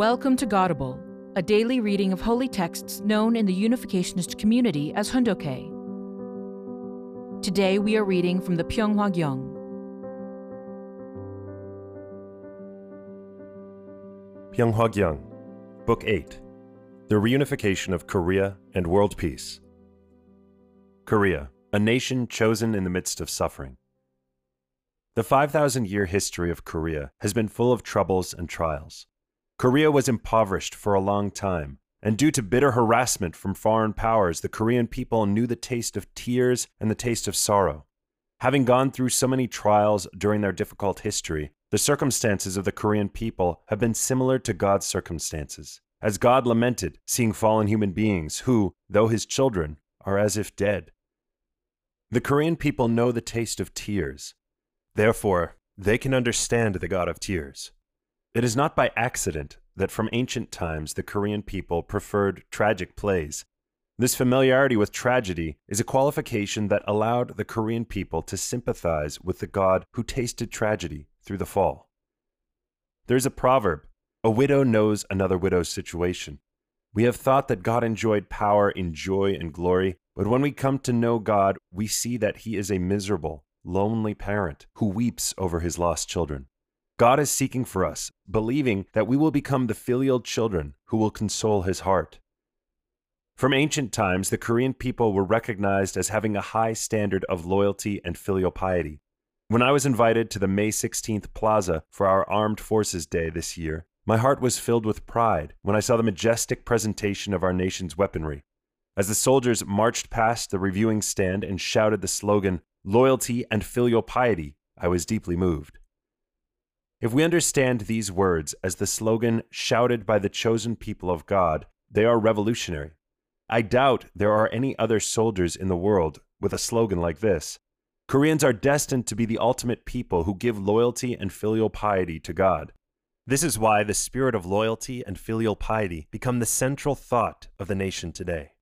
Welcome to Godable, a daily reading of holy texts known in the Unificationist community as Hoon Dok Hae. Today we are reading from the Pyeonghwa Gyeong. Pyeonghwa Gyeong, Book 8 The Reunification of Korea and World Peace. Korea, a nation chosen in the midst of suffering. The 5,000 year history of Korea has been full of troubles and trials. Korea was impoverished for a long time, and due to bitter harassment from foreign powers, the Korean people knew the taste of tears and the taste of sorrow. Having gone through so many trials during their difficult history, the circumstances of the Korean people have been similar to God's circumstances, as God lamented seeing fallen human beings who, though his children, are as if dead. The Korean people know the taste of tears. Therefore, they can understand the God of tears. It is not by accident that from ancient times the Korean people preferred tragic plays. This familiarity with tragedy is a qualification that allowed the Korean people to sympathize with the God who tasted tragedy through the fall. There's a proverb a widow knows another widow's situation. We have thought that God enjoyed power in joy and glory, but when we come to know God, we see that He is a miserable, lonely parent who weeps over his lost children. God is seeking for us, believing that we will become the filial children who will console his heart. From ancient times, the Korean people were recognized as having a high standard of loyalty and filial piety. When I was invited to the May 16th Plaza for our Armed Forces Day this year, my heart was filled with pride when I saw the majestic presentation of our nation's weaponry. As the soldiers marched past the reviewing stand and shouted the slogan, Loyalty and filial piety, I was deeply moved. If we understand these words as the slogan shouted by the chosen people of God, they are revolutionary. I doubt there are any other soldiers in the world with a slogan like this. Koreans are destined to be the ultimate people who give loyalty and filial piety to God. This is why the spirit of loyalty and filial piety become the central thought of the nation today.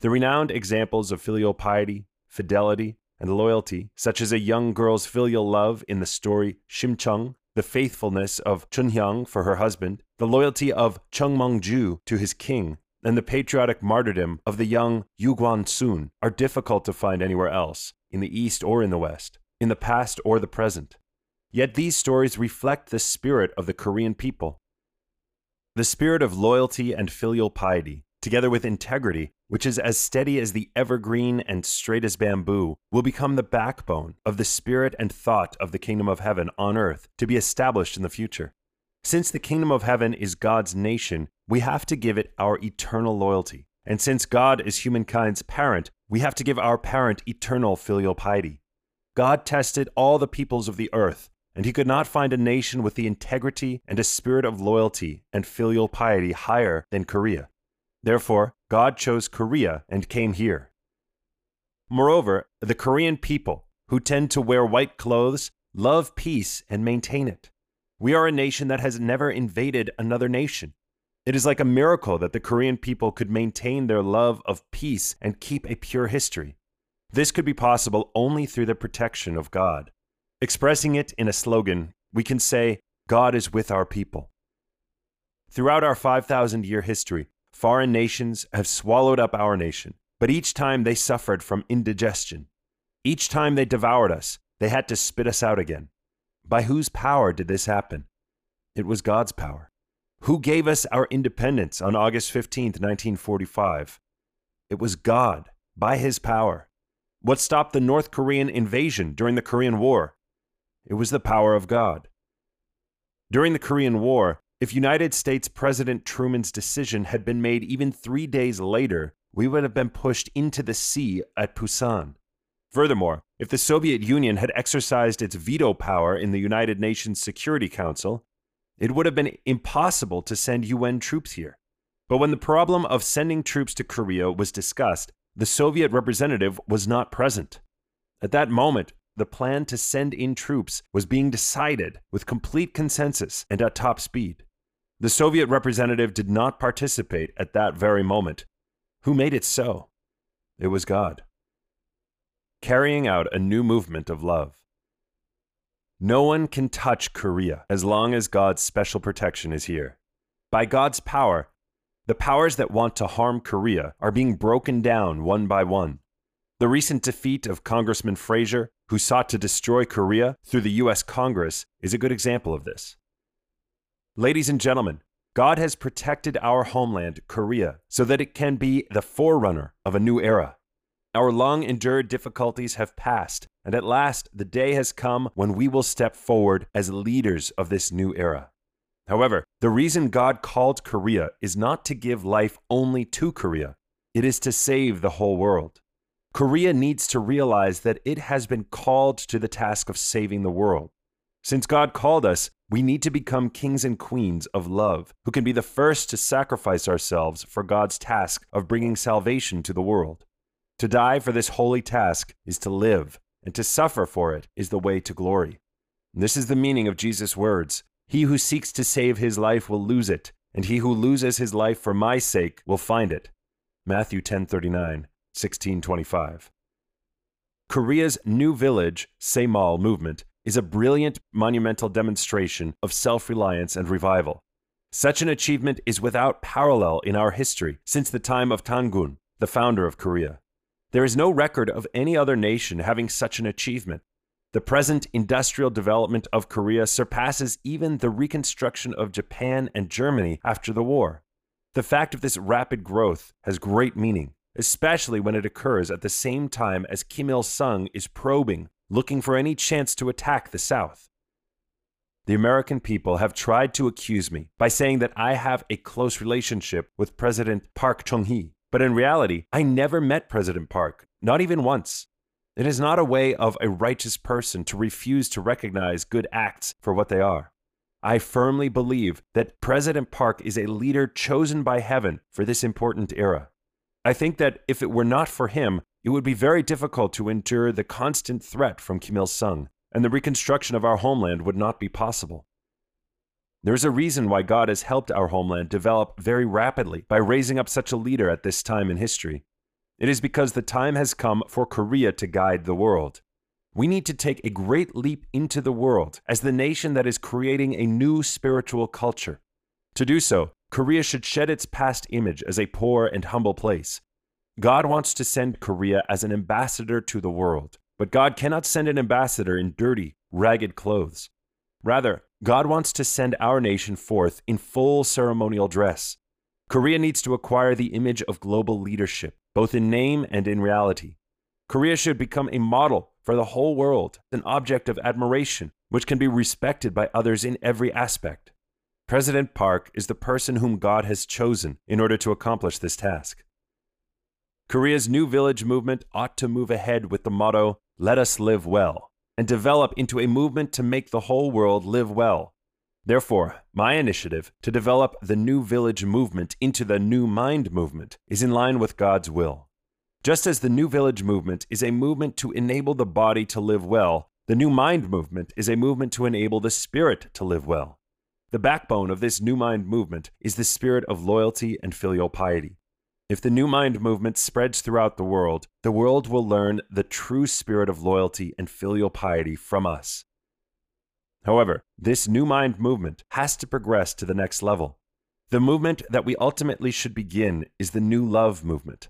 The renowned examples of filial piety, fidelity, and loyalty, such as a young girl's filial love in the story Shimcheong, the faithfulness of Chunhyang for her husband, the loyalty of Chung Mong-ju to his king, and the patriotic martyrdom of the young Yu Guan-sun are difficult to find anywhere else, in the East or in the West, in the past or the present. Yet these stories reflect the spirit of the Korean people. The spirit of loyalty and filial piety, together with integrity, which is as steady as the evergreen and straight as bamboo, will become the backbone of the spirit and thought of the kingdom of heaven on earth to be established in the future. Since the kingdom of heaven is God's nation, we have to give it our eternal loyalty. And since God is humankind's parent, we have to give our parent eternal filial piety. God tested all the peoples of the earth, and he could not find a nation with the integrity and a spirit of loyalty and filial piety higher than Korea. Therefore, God chose Korea and came here. Moreover, the Korean people, who tend to wear white clothes, love peace and maintain it. We are a nation that has never invaded another nation. It is like a miracle that the Korean people could maintain their love of peace and keep a pure history. This could be possible only through the protection of God. Expressing it in a slogan, we can say, God is with our people. Throughout our 5,000 year history, Foreign nations have swallowed up our nation, but each time they suffered from indigestion. Each time they devoured us, they had to spit us out again. By whose power did this happen? It was God's power. Who gave us our independence on August 15, 1945? It was God, by his power. What stopped the North Korean invasion during the Korean War? It was the power of God. During the Korean War, if United States President Truman's decision had been made even three days later, we would have been pushed into the sea at Pusan. Furthermore, if the Soviet Union had exercised its veto power in the United Nations Security Council, it would have been impossible to send UN troops here. But when the problem of sending troops to Korea was discussed, the Soviet representative was not present. At that moment, the plan to send in troops was being decided with complete consensus and at top speed. The Soviet representative did not participate at that very moment. Who made it so? It was God. Carrying out a new movement of love. No one can touch Korea as long as God's special protection is here. By God's power, the powers that want to harm Korea are being broken down one by one. The recent defeat of Congressman Fraser, who sought to destroy Korea through the U.S. Congress, is a good example of this. Ladies and gentlemen, God has protected our homeland, Korea, so that it can be the forerunner of a new era. Our long endured difficulties have passed, and at last the day has come when we will step forward as leaders of this new era. However, the reason God called Korea is not to give life only to Korea, it is to save the whole world. Korea needs to realize that it has been called to the task of saving the world. Since God called us, we need to become kings and queens of love, who can be the first to sacrifice ourselves for God's task of bringing salvation to the world. To die for this holy task is to live, and to suffer for it is the way to glory. This is the meaning of Jesus' words He who seeks to save his life will lose it, and he who loses his life for my sake will find it. Matthew 10:39, 16:25. Korea's New Village Saemaul movement is a brilliant, monumental demonstration of self reliance and revival. Such an achievement is without parallel in our history since the time of Tangun, the founder of Korea. There is no record of any other nation having such an achievement. The present industrial development of Korea surpasses even the reconstruction of Japan and Germany after the war. The fact of this rapid growth has great meaning, especially when it occurs at the same time as Kim Il sung is probing looking for any chance to attack the South. The American people have tried to accuse me by saying that I have a close relationship with President Park Chung hee, but in reality, I never met President Park, not even once. It is not a way of a righteous person to refuse to recognize good acts for what they are. I firmly believe that President Park is a leader chosen by heaven for this important era. I think that if it were not for him, it would be very difficult to endure the constant threat from Kim Il sung, and the reconstruction of our homeland would not be possible. There is a reason why God has helped our homeland develop very rapidly by raising up such a leader at this time in history. It is because the time has come for Korea to guide the world. We need to take a great leap into the world as the nation that is creating a new spiritual culture. To do so, Korea should shed its past image as a poor and humble place God wants to send Korea as an ambassador to the world, but God cannot send an ambassador in dirty, ragged clothes. Rather, God wants to send our nation forth in full ceremonial dress. Korea needs to acquire the image of global leadership, both in name and in reality. Korea should become a model for the whole world, an object of admiration, which can be respected by others in every aspect. President Park is the person whom God has chosen in order to accomplish this task. Korea's New Village movement ought to move ahead with the motto, Let us live well, and develop into a movement to make the whole world live well. Therefore, my initiative to develop the New Village movement into the New Mind movement is in line with God's will. Just as the New Village movement is a movement to enable the body to live well, the New Mind movement is a movement to enable the spirit to live well. The backbone of this New Mind movement is the spirit of loyalty and filial piety. If the New Mind movement spreads throughout the world, the world will learn the true spirit of loyalty and filial piety from us. However, this New Mind movement has to progress to the next level. The movement that we ultimately should begin is the New Love movement.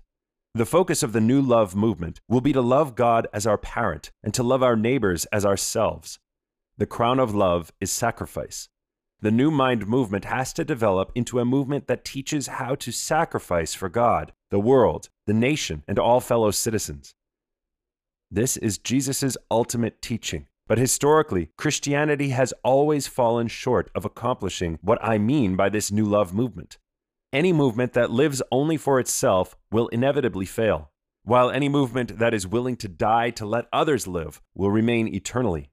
The focus of the New Love movement will be to love God as our parent and to love our neighbors as ourselves. The crown of love is sacrifice. The New Mind movement has to develop into a movement that teaches how to sacrifice for God, the world, the nation, and all fellow citizens. This is Jesus' ultimate teaching. But historically, Christianity has always fallen short of accomplishing what I mean by this new love movement. Any movement that lives only for itself will inevitably fail, while any movement that is willing to die to let others live will remain eternally.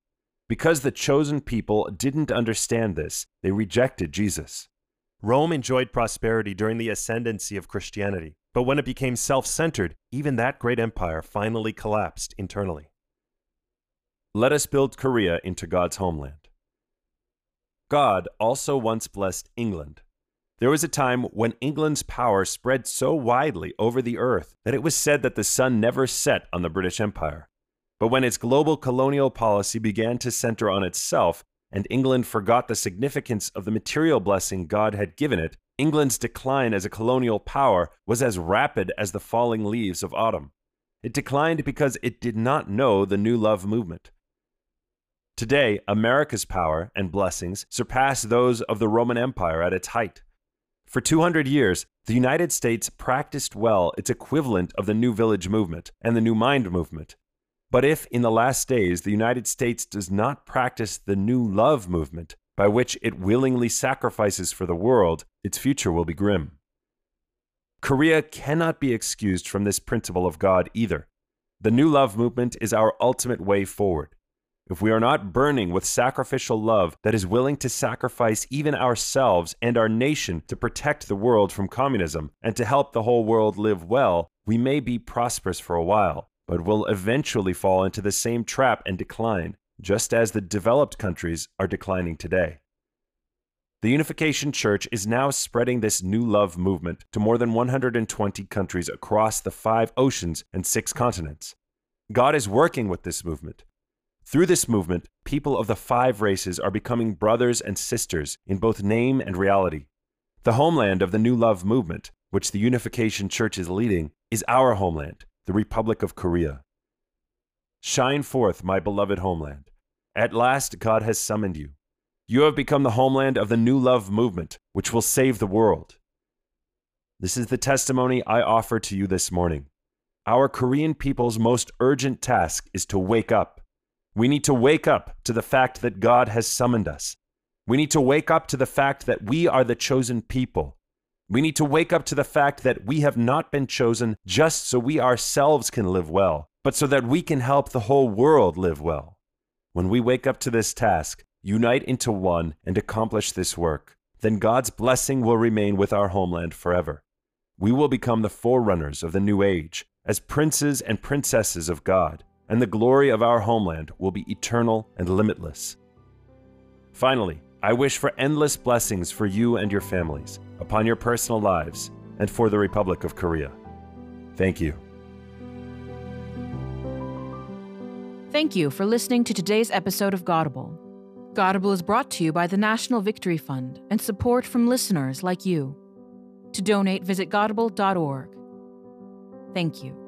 Because the chosen people didn't understand this, they rejected Jesus. Rome enjoyed prosperity during the ascendancy of Christianity, but when it became self centered, even that great empire finally collapsed internally. Let us build Korea into God's homeland. God also once blessed England. There was a time when England's power spread so widely over the earth that it was said that the sun never set on the British Empire. But when its global colonial policy began to center on itself, and England forgot the significance of the material blessing God had given it, England's decline as a colonial power was as rapid as the falling leaves of autumn. It declined because it did not know the New Love movement. Today, America's power and blessings surpass those of the Roman Empire at its height. For 200 years, the United States practiced well its equivalent of the New Village movement and the New Mind movement. But if in the last days the United States does not practice the New Love movement, by which it willingly sacrifices for the world, its future will be grim. Korea cannot be excused from this principle of God either. The New Love movement is our ultimate way forward. If we are not burning with sacrificial love that is willing to sacrifice even ourselves and our nation to protect the world from communism and to help the whole world live well, we may be prosperous for a while, but will eventually fall into the same trap and decline, just as the developed countries are declining today. The Unification Church is now spreading this new love movement to more than 120 countries across the five oceans and six continents. God is working with this movement through this movement, people of the five races are becoming brothers and sisters in both name and reality. The homeland of the New Love movement, which the Unification Church is leading, is our homeland, the Republic of Korea. Shine forth, my beloved homeland. At last, God has summoned you. You have become the homeland of the New Love movement, which will save the world. This is the testimony I offer to you this morning. Our Korean people's most urgent task is to wake up we need to wake up to the fact that God has summoned us. We need to wake up to the fact that we are the chosen people. We need to wake up to the fact that we have not been chosen just so we ourselves can live well, but so that we can help the whole world live well. When we wake up to this task, unite into one, and accomplish this work, then God's blessing will remain with our homeland forever. We will become the forerunners of the new age as princes and princesses of God and the glory of our homeland will be eternal and limitless. Finally, I wish for endless blessings for you and your families, upon your personal lives, and for the Republic of Korea. Thank you. Thank you for listening to today's episode of Godable. Godable is brought to you by the National Victory Fund and support from listeners like you. To donate, visit godable.org. Thank you.